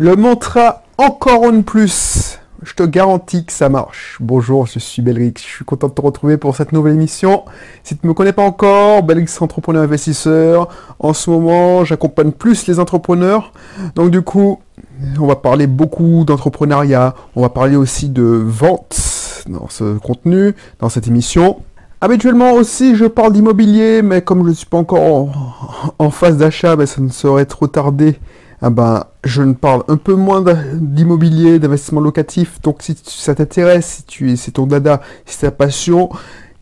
Le mantra encore une plus. Je te garantis que ça marche. Bonjour, je suis Belrix. Je suis content de te retrouver pour cette nouvelle émission. Si tu ne me connais pas encore, Belrix entrepreneur investisseur. En ce moment, j'accompagne plus les entrepreneurs. Donc du coup, on va parler beaucoup d'entrepreneuriat. On va parler aussi de vente dans ce contenu, dans cette émission. Habituellement aussi, je parle d'immobilier, mais comme je ne suis pas encore en, phase d'achat, ben, ça ne serait trop tardé ah ben, je ne parle un peu moins d'immobilier, d'investissement locatif. Donc si ça t'intéresse, si tu c'est ton dada, si c'est ta passion,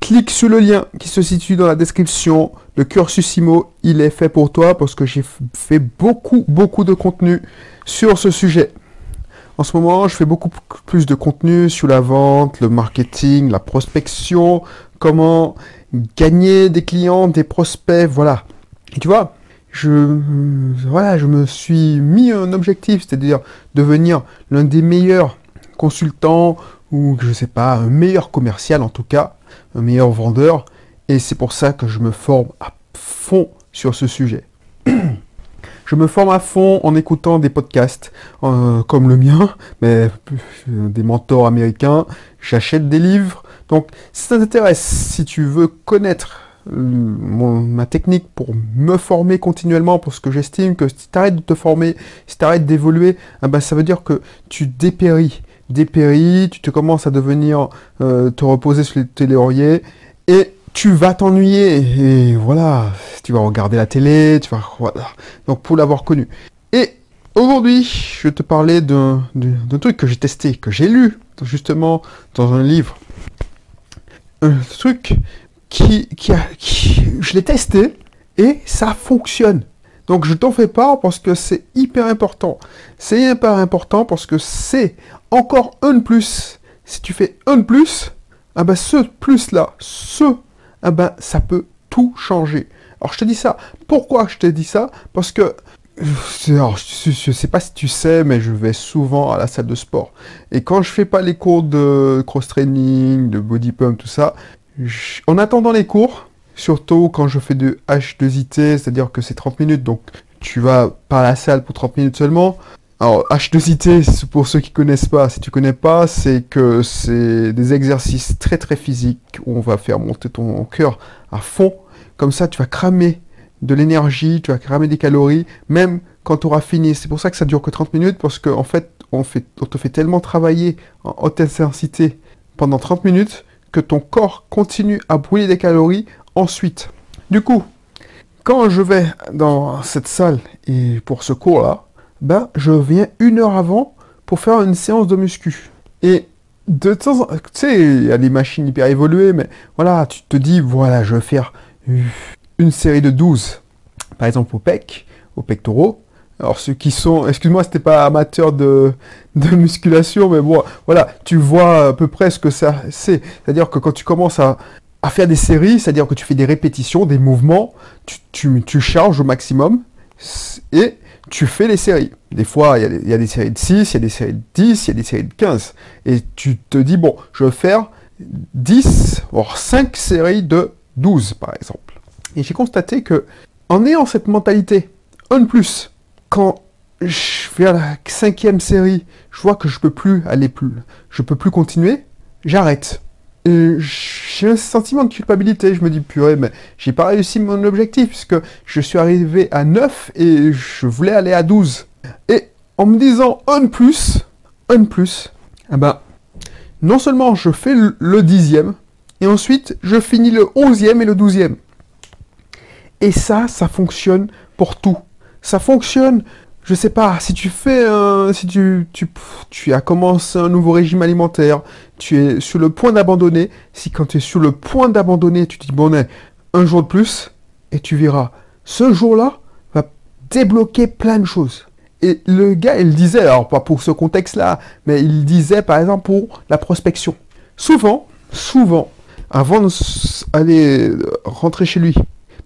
clique sur le lien qui se situe dans la description. Le cursus IMO, il est fait pour toi parce que j'ai fait beaucoup, beaucoup de contenu sur ce sujet. En ce moment, je fais beaucoup plus de contenu sur la vente, le marketing, la prospection, comment gagner des clients, des prospects, voilà. Et tu vois, je, me suis mis un objectif, c'est-à-dire devenir l'un des meilleurs consultants ou, je sais pas, un meilleur commercial en tout cas, un meilleur vendeur. Et c'est pour ça que je me forme à fond sur ce sujet. je me forme à fond en écoutant des podcasts euh, comme le mien, mais euh, des mentors américains. J'achète des livres. Donc, si ça t'intéresse, si tu veux connaître ma technique pour me former continuellement, parce que j'estime que si tu arrêtes de te former, si tu arrêtes d'évoluer, ben, ça veut dire que tu dépéris. Dépéris, tu te commences à devenir, euh, te reposer sur les téléoriers, et tu vas t'ennuyer. Et voilà, tu vas regarder la télé, tu vas... Voilà. Donc pour l'avoir connu. Et aujourd'hui, je vais te parler d'un truc que j'ai testé, que j'ai lu, justement, dans un livre. Un truc qui, qui, a, je l'ai testé et ça fonctionne. Donc je t'en fais part parce que c'est hyper important. C'est hyper important parce que c'est encore un de plus. Si tu fais un de plus, ah ben ce plus là, ce, ah ben ça peut tout changer. Alors je te dis ça. Pourquoi je te dis ça? Parce que alors, je, ne sais pas si tu sais, mais je vais souvent à la salle de sport. Et quand je fais pas les cours de cross-training, de body pump, tout ça, en attendant les cours, surtout quand je fais de H2IT, c'est-à-dire que c'est 30 minutes, donc tu vas pas à la salle pour 30 minutes seulement. Alors H2IT, pour ceux qui connaissent pas, si tu connais pas, c'est que c'est des exercices très très physiques où on va faire monter ton cœur à fond. Comme ça, tu vas cramer de l'énergie, tu vas cramer des calories, même quand tu auras fini. C'est pour ça que ça dure que 30 minutes, parce qu'en fait, on, fait, on te fait tellement travailler en haute intensité pendant 30 minutes ton corps continue à brûler des calories ensuite. Du coup, quand je vais dans cette salle et pour ce cours-là, ben, je viens une heure avant pour faire une séance de muscu. Et de temps en tu sais, il y a des machines hyper évoluées, mais voilà, tu te dis, voilà, je vais faire une série de 12, par exemple au pec, au pectoraux, alors ceux qui sont, excuse-moi, c'était pas amateur de, musculation, mais bon, voilà, tu vois à peu près ce que ça c'est. C'est-à-dire que quand tu commences à, faire des séries, c'est-à-dire que tu fais des répétitions, des mouvements, tu, charges au maximum et tu fais les séries. Des fois, il y, y, a des séries de 6, il y a des séries de 10, il y a des séries de 15. Et tu te dis, bon, je vais faire 10, voire 5 séries de 12, par exemple. Et j'ai constaté que, en ayant cette mentalité, un de plus, quand je vais à la cinquième série, je vois que je peux plus aller plus, je peux plus continuer, j'arrête. J'ai un sentiment de culpabilité, je me dis purée, mais j'ai pas réussi mon objectif puisque je suis arrivé à 9 et je voulais aller à 12. Et en me disant un de plus, un plus, eh ben, non seulement je fais le dixième, et ensuite je finis le onzième et le douzième. Et ça, ça fonctionne pour tout ça fonctionne. Je sais pas, si tu fais un, si tu, tu, tu as commencé un nouveau régime alimentaire, tu es sur le point d'abandonner, si quand tu es sur le point d'abandonner, tu te dis bon, un jour de plus, et tu verras, ce jour-là va débloquer plein de choses. Et le gars, il disait, alors pas pour ce contexte-là, mais il disait par exemple pour la prospection. Souvent, souvent, avant d'aller rentrer chez lui,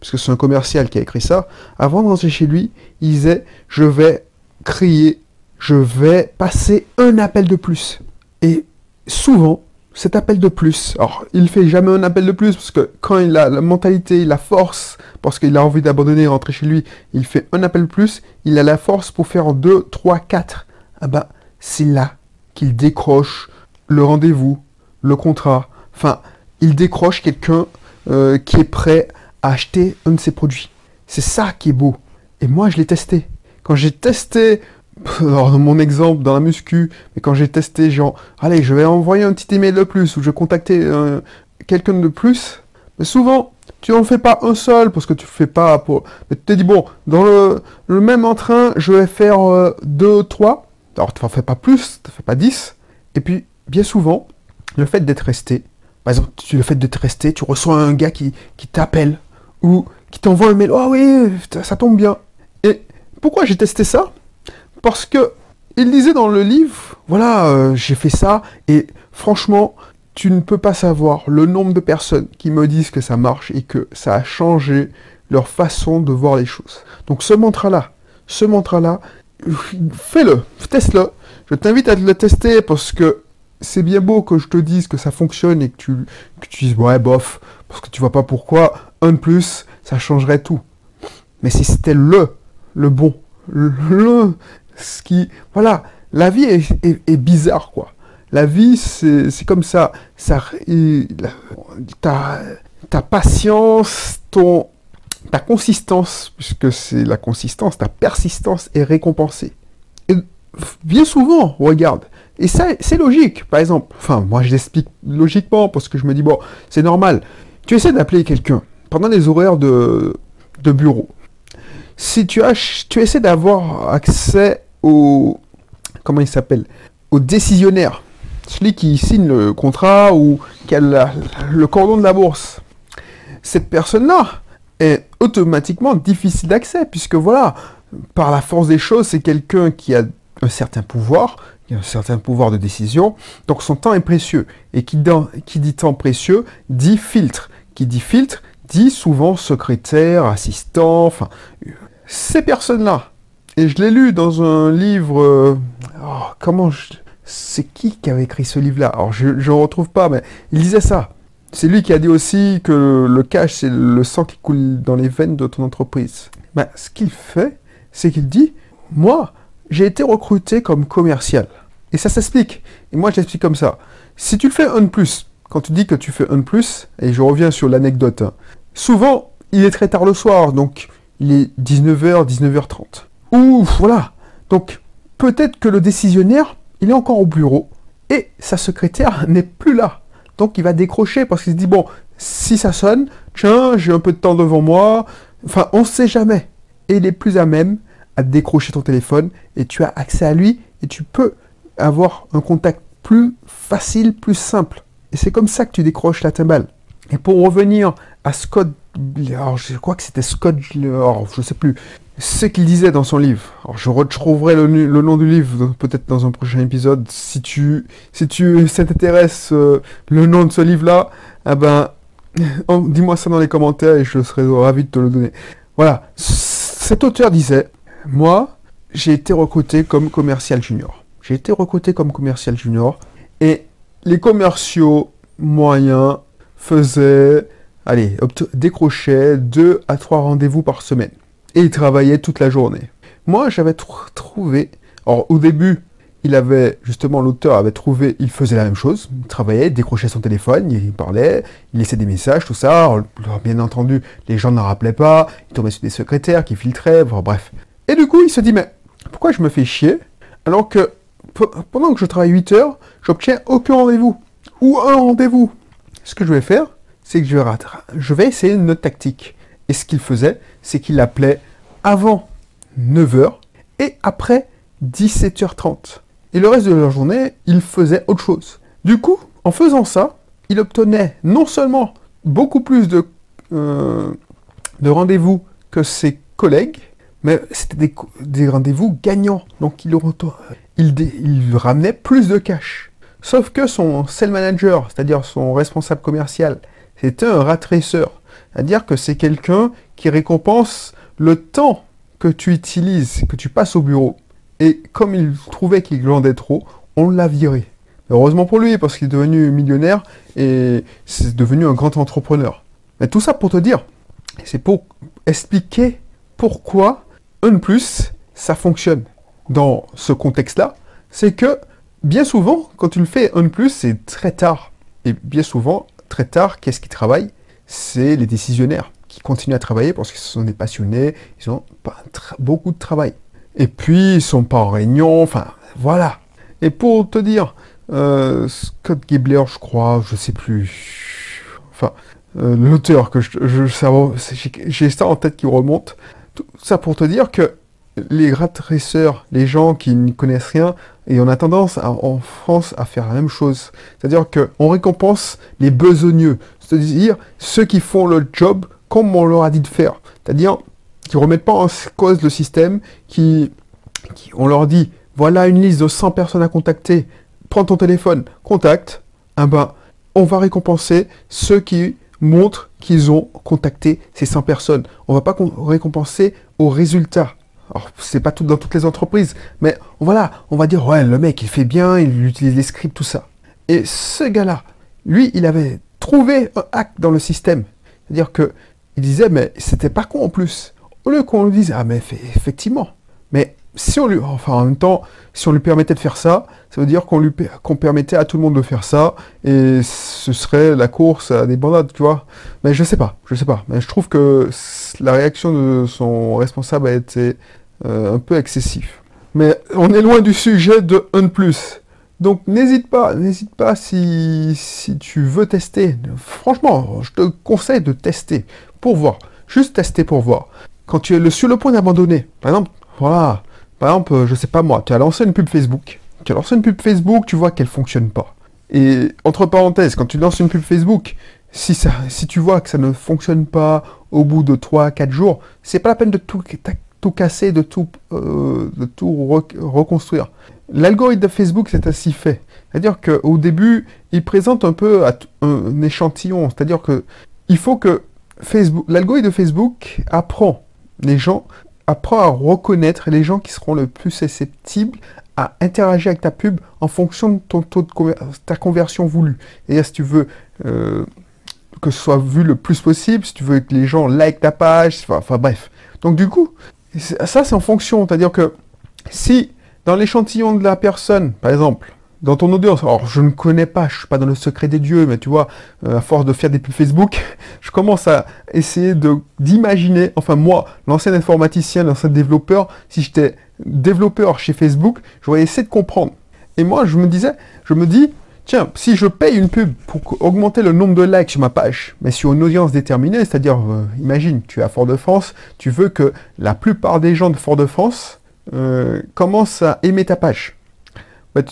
parce que c'est un commercial qui a écrit ça, avant de rentrer chez lui, il disait Je vais crier, je vais passer un appel de plus. Et souvent, cet appel de plus, alors il fait jamais un appel de plus parce que quand il a la mentalité, la force, parce qu'il a envie d'abandonner et rentrer chez lui, il fait un appel de plus, il a la force pour faire 2, 3, 4 ah ben, c'est là qu'il décroche le rendez-vous, le contrat. Enfin, il décroche quelqu'un euh, qui est prêt acheter un de ses produits. C'est ça qui est beau. Et moi, je l'ai testé. Quand j'ai testé, alors mon exemple dans la muscu, mais quand j'ai testé, genre, allez, je vais envoyer un petit email de plus ou je vais contacter euh, quelqu'un de plus, mais souvent, tu n'en fais pas un seul parce que tu fais pas pour. Mais tu te dis, bon, dans le, même entrain, je vais faire euh, deux, trois. Alors, tu n'en fais pas plus, tu fais pas dix. Et puis, bien souvent, le fait d'être resté, par exemple, le fait d'être resté, tu reçois un gars qui, qui t'appelle ou qui t'envoie un mail. Oh oui, ça tombe bien. Et pourquoi j'ai testé ça? Parce que il disait dans le livre, voilà, euh, j'ai fait ça et franchement, tu ne peux pas savoir le nombre de personnes qui me disent que ça marche et que ça a changé leur façon de voir les choses. Donc ce mantra-là, ce mantra-là, fais-le, teste-le. Je t'invite à le tester parce que c'est bien beau que je te dise que ça fonctionne et que tu, que tu dises ouais bof, parce que tu vois pas pourquoi un de plus, ça changerait tout. Mais si c'était le, le bon, le, ce qui, voilà, la vie est bizarre quoi. La vie, c'est comme ça. ça ta, ta patience, ton, ta consistance, puisque c'est la consistance, ta persistance est récompensée. Bien souvent, regarde, et ça, c'est logique, par exemple. Enfin, moi, je l'explique logiquement, parce que je me dis, bon, c'est normal. Tu essaies d'appeler quelqu'un pendant les horaires de, de bureau. Si tu, as, tu essaies d'avoir accès au... Comment il s'appelle Au décisionnaire celui qui signe le contrat ou qui a le cordon de la bourse. Cette personne-là est automatiquement difficile d'accès, puisque voilà, par la force des choses, c'est quelqu'un qui a un certain pouvoir, un certain pouvoir de décision, donc son temps est précieux. Et qui, qui dit temps précieux dit filtre. Qui dit filtre dit souvent secrétaire, assistant, enfin, ces personnes-là. Et je l'ai lu dans un livre, euh, oh, comment je, c'est qui qui avait écrit ce livre-là? Alors, je ne retrouve pas, mais il disait ça. C'est lui qui a dit aussi que le cash, c'est le sang qui coule dans les veines de ton entreprise. Ben, ce qu'il fait, c'est qu'il dit, moi, j'ai été recruté comme commercial. Et ça s'explique. Et moi, je l'explique comme ça. Si tu le fais un de plus, quand tu dis que tu fais un de plus, et je reviens sur l'anecdote, hein, souvent, il est très tard le soir, donc il est 19h, 19h30. Ou voilà. Donc, peut-être que le décisionnaire il est encore au bureau et sa secrétaire n'est plus là. Donc il va décrocher parce qu'il se dit bon, si ça sonne, tiens, j'ai un peu de temps devant moi. Enfin, on ne sait jamais. Et il est plus à même à décrocher ton téléphone et tu as accès à lui et tu peux avoir un contact plus facile, plus simple. Et c'est comme ça que tu décroches la timbale. Et pour revenir à Scott, alors je crois que c'était Scott, alors je sais plus, ce qu'il disait dans son livre. Alors, je retrouverai le, nom du livre peut-être dans un prochain épisode. Si tu, si tu t'intéresses euh, le nom de ce livre-là, eh ben, dis-moi ça dans les commentaires et je serai ravi de te le donner. Voilà. Cet auteur disait, moi, j'ai été recruté comme commercial junior. J'ai été recruté comme commercial junior et les commerciaux moyens faisaient, allez, décrochaient deux à trois rendez-vous par semaine et il travaillait toute la journée. Moi, j'avais trouvé, alors au début, il avait, justement, l'auteur avait trouvé, il faisait la même chose, il travaillait, décrochait son téléphone, il parlait, il laissait des messages, tout ça. Bien entendu, les gens ne rappelaient pas, il tombait sur des secrétaires qui filtraient, bref. Et du coup, il se dit, mais pourquoi je me fais chier alors que pendant que je travaille 8 heures, j'obtiens aucun rendez-vous ou un rendez-vous? Ce que je vais faire, c'est que je vais, je vais essayer une autre tactique. Et ce qu'il faisait, c'est qu'il appelait avant 9h et après 17h30. Et le reste de la journée, il faisait autre chose. Du coup, en faisant ça, il obtenait non seulement beaucoup plus de, euh, de rendez-vous que ses collègues, mais c'était des, rendez-vous gagnants. Donc il, il, il ramenait plus de cash. Sauf que son sales manager, c'est-à-dire son responsable commercial, c'était un rat c'est-à-dire que c'est quelqu'un qui récompense le temps que tu utilises, que tu passes au bureau. Et comme il trouvait qu'il glandait trop, on l'a viré. Heureusement pour lui, parce qu'il est devenu millionnaire et c'est devenu un grand entrepreneur. Mais tout ça pour te dire, c'est pour expliquer pourquoi un plus, ça fonctionne. Dans ce contexte-là, c'est que bien souvent, quand tu le fais un plus, c'est très tard. Et bien souvent, très tard, qu'est-ce qui travaille C'est les décisionnaires qui continuent à travailler parce qu'ils sont des passionnés, ils ont beaucoup de travail. Et puis, ils sont pas en réunion, enfin, voilà. Et pour te dire, euh, Scott Gibler, je crois, je sais plus, enfin, euh, l'auteur que je, j'ai ça en tête qui remonte. Tout ça pour te dire que les gratresseurs, les gens qui ne connaissent rien, et on a tendance en France à faire la même chose. C'est-à-dire qu'on récompense les besogneux, c'est-à-dire ceux qui font le job comme on leur a dit de faire. C'est-à-dire qui ne remettent pas en cause le système, qui, on leur dit voilà une liste de 100 personnes à contacter, prends ton téléphone, contacte, ah ben, on va récompenser ceux qui montrent qu'ils ont contacté ces 100 personnes. On va pas récompenser au résultat. Alors, c'est pas tout dans toutes les entreprises, mais voilà, on va dire, ouais, le mec, il fait bien, il utilise les scripts, tout ça. Et ce gars-là, lui, il avait trouvé un hack dans le système. C'est-à-dire que, il disait, mais c'était pas con en plus. Au lieu qu'on lui dise, ah, mais effectivement. Mais si on lui, enfin, en même temps, si on lui permettait de faire ça, ça veut dire qu'on lui, qu'on permettait à tout le monde de faire ça, et ce serait la course à des bandades, tu vois. Mais je sais pas, je sais pas. Mais je trouve que la réaction de son responsable a été euh, un peu excessif. Mais on est loin du sujet de 1 Donc n'hésite pas, n'hésite pas si, si tu veux tester. Franchement, je te conseille de tester pour voir. Juste tester pour voir. Quand tu es sur le point d'abandonner, par exemple, voilà, par exemple, je sais pas moi, tu as lancé une pub Facebook. Tu as lancé une pub Facebook, tu vois qu'elle fonctionne pas. Et entre parenthèses, quand tu lances une pub Facebook, si, si tu vois que ça ne fonctionne pas au bout de 3-4 jours, c'est pas la peine de tout tout casser, de tout, euh, de tout reconstruire. L'algorithme de Facebook, c'est ainsi fait. C'est-à-dire qu'au début, il présente un peu un échantillon. C'est-à-dire que il faut que Facebook, l'algorithme de Facebook apprend les gens, apprend à reconnaître les gens qui seront le plus susceptibles à interagir avec ta pub en fonction de ton taux de ta conversion voulue. Et si tu veux euh, que ce soit vu le plus possible, si tu veux que les gens like ta page, enfin bref. Donc du coup, ça, c'est en fonction. C'est-à-dire que si dans l'échantillon de la personne, par exemple, dans ton audience, alors je ne connais pas, je suis pas dans le secret des dieux, mais tu vois, euh, à force de faire des pubs Facebook, je commence à essayer de d'imaginer, enfin moi, l'ancien informaticien, l'ancien développeur, si j'étais développeur chez Facebook, j'aurais essayé de comprendre. Et moi, je me disais, je me dis, Tiens, si je paye une pub pour augmenter le nombre de likes sur ma page, mais sur une audience déterminée, c'est-à-dire, euh, imagine, tu es à Fort-de-France, tu veux que la plupart des gens de Fort-de-France euh, commencent à aimer ta page. Bah,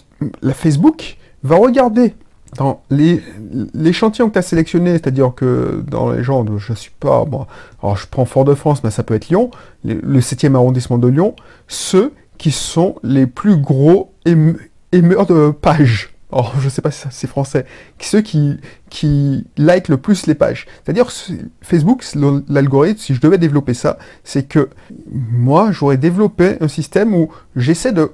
la Facebook va regarder dans l'échantillon que tu as sélectionné, c'est-à-dire que dans les gens, je ne suis pas, moi, alors je prends Fort-de-France, mais ça peut être Lyon, le 7e arrondissement de Lyon, ceux qui sont les plus gros émeurs de pages oh, je sais pas si c'est français, ceux qui, qui le plus les pages. C'est-à-dire, Facebook, l'algorithme, si je devais développer ça, c'est que moi, j'aurais développé un système où j'essaie de,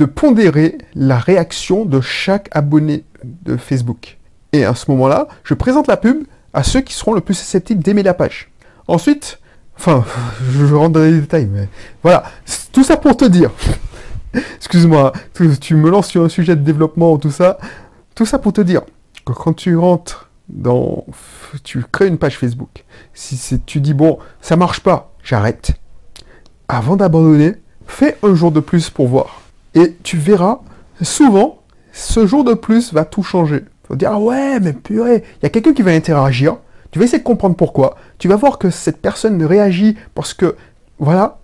de pondérer la réaction de chaque abonné de Facebook. Et à ce moment-là, je présente la pub à ceux qui seront le plus susceptibles d'aimer la page. Ensuite, enfin, je rentre dans les détails, mais voilà, tout ça pour te dire Excuse-moi, tu, me lances sur un sujet de développement, tout ça. Tout ça pour te dire que quand tu rentres dans. Tu crées une page Facebook. Si tu dis, bon, ça marche pas, j'arrête. Avant d'abandonner, fais un jour de plus pour voir. Et tu verras, souvent, ce jour de plus va tout changer. Tu vas dire, ah ouais, mais purée, il y a quelqu'un qui va interagir. Tu vas essayer de comprendre pourquoi. Tu vas voir que cette personne réagit parce que, voilà,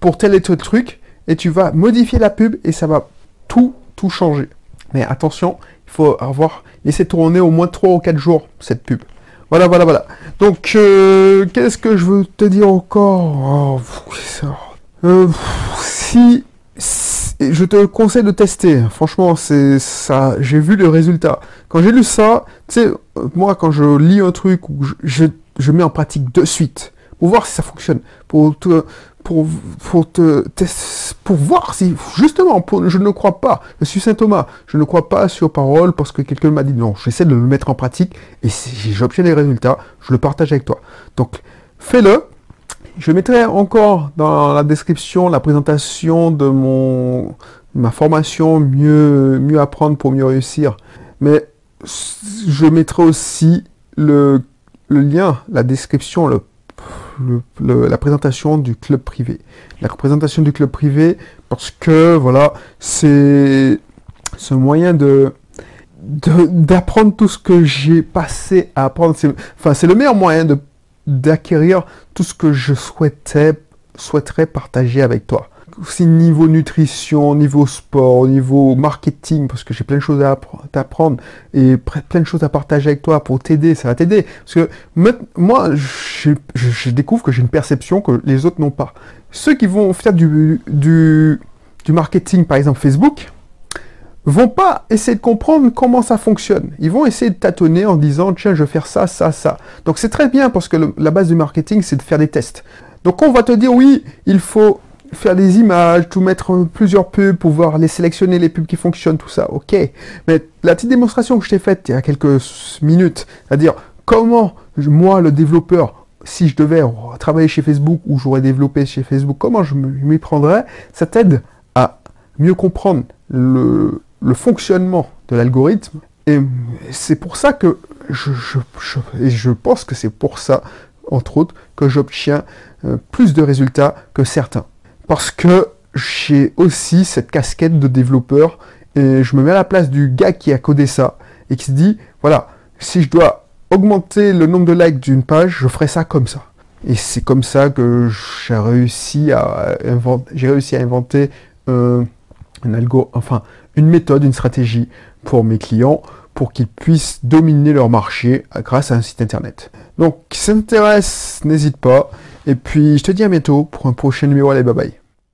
pour tel et tel truc et tu vas modifier la pub et ça va tout, tout changer. Mais attention, il faut avoir laissé tourner au moins 3 ou 4 jours cette pub. Voilà, voilà, voilà. Donc, euh, qu'est-ce que je veux te dire encore? Oh, euh, si, je te conseille de tester. Franchement, c'est ça. J'ai vu le résultat. Quand j'ai lu ça, tu sais, moi, quand je lis un truc, je, je, mets en pratique de suite pour voir si ça fonctionne, pour te, pour, pour, te, pour voir si, justement, je ne crois pas, je suis saint Thomas, je ne crois pas sur parole parce que quelqu'un m'a dit non, j'essaie de le mettre en pratique et si j'obtiens des résultats, je le partage avec toi. Donc, fais-le. Je mettrai encore dans la description la présentation de mon, ma formation, mieux, mieux apprendre pour mieux réussir. Mais je mettrai aussi le, lien, la description, le, la présentation du club privé. La présentation du club privé, parce que voilà, c'est ce moyen de d'apprendre tout ce que j'ai passé à apprendre. Enfin, c'est le meilleur moyen de d'acquérir tout ce que je souhaitais, souhaiterais partager avec toi aussi niveau nutrition, niveau sport, niveau marketing, parce que j'ai plein de choses à t'apprendre et plein de choses à partager avec toi pour t'aider, ça va t'aider. Parce que moi, je, découvre que j'ai une perception que les autres n'ont pas. Ceux qui vont faire du, du, du marketing, par exemple Facebook, vont pas essayer de comprendre comment ça fonctionne. Ils vont essayer de tâtonner en disant tiens je vais faire ça, ça, ça. Donc c'est très bien parce que la base du marketing c'est de faire des tests. Donc on va te dire oui, il faut faire des images, tout mettre plusieurs pubs, pouvoir les sélectionner, les pubs qui fonctionnent, tout ça, ok. Mais la petite démonstration que je t'ai faite il y a quelques minutes, c'est-à-dire comment moi, le développeur, si je devais travailler chez Facebook ou j'aurais développé chez Facebook, comment je m'y prendrais, ça t'aide à mieux comprendre le, fonctionnement de l'algorithme. Et c'est pour ça que je, pense que c'est pour ça, entre autres, que j'obtiens euh, plus de résultats que certains parce que j'ai aussi cette casquette de développeur et je me mets à la place du gars qui a codé ça et qui se dit voilà, si je dois augmenter le nombre de likes d'une page, je ferai ça comme ça. Et c'est comme ça que j'ai réussi à inventer, j'ai réussi à inventer un algo, enfin une méthode, une stratégie pour mes clients pour qu'ils puissent dominer leur marché grâce à un site internet. Donc, si ça n'hésite pas. Et puis, je te dis à bientôt pour un prochain numéro. Allez, bye bye.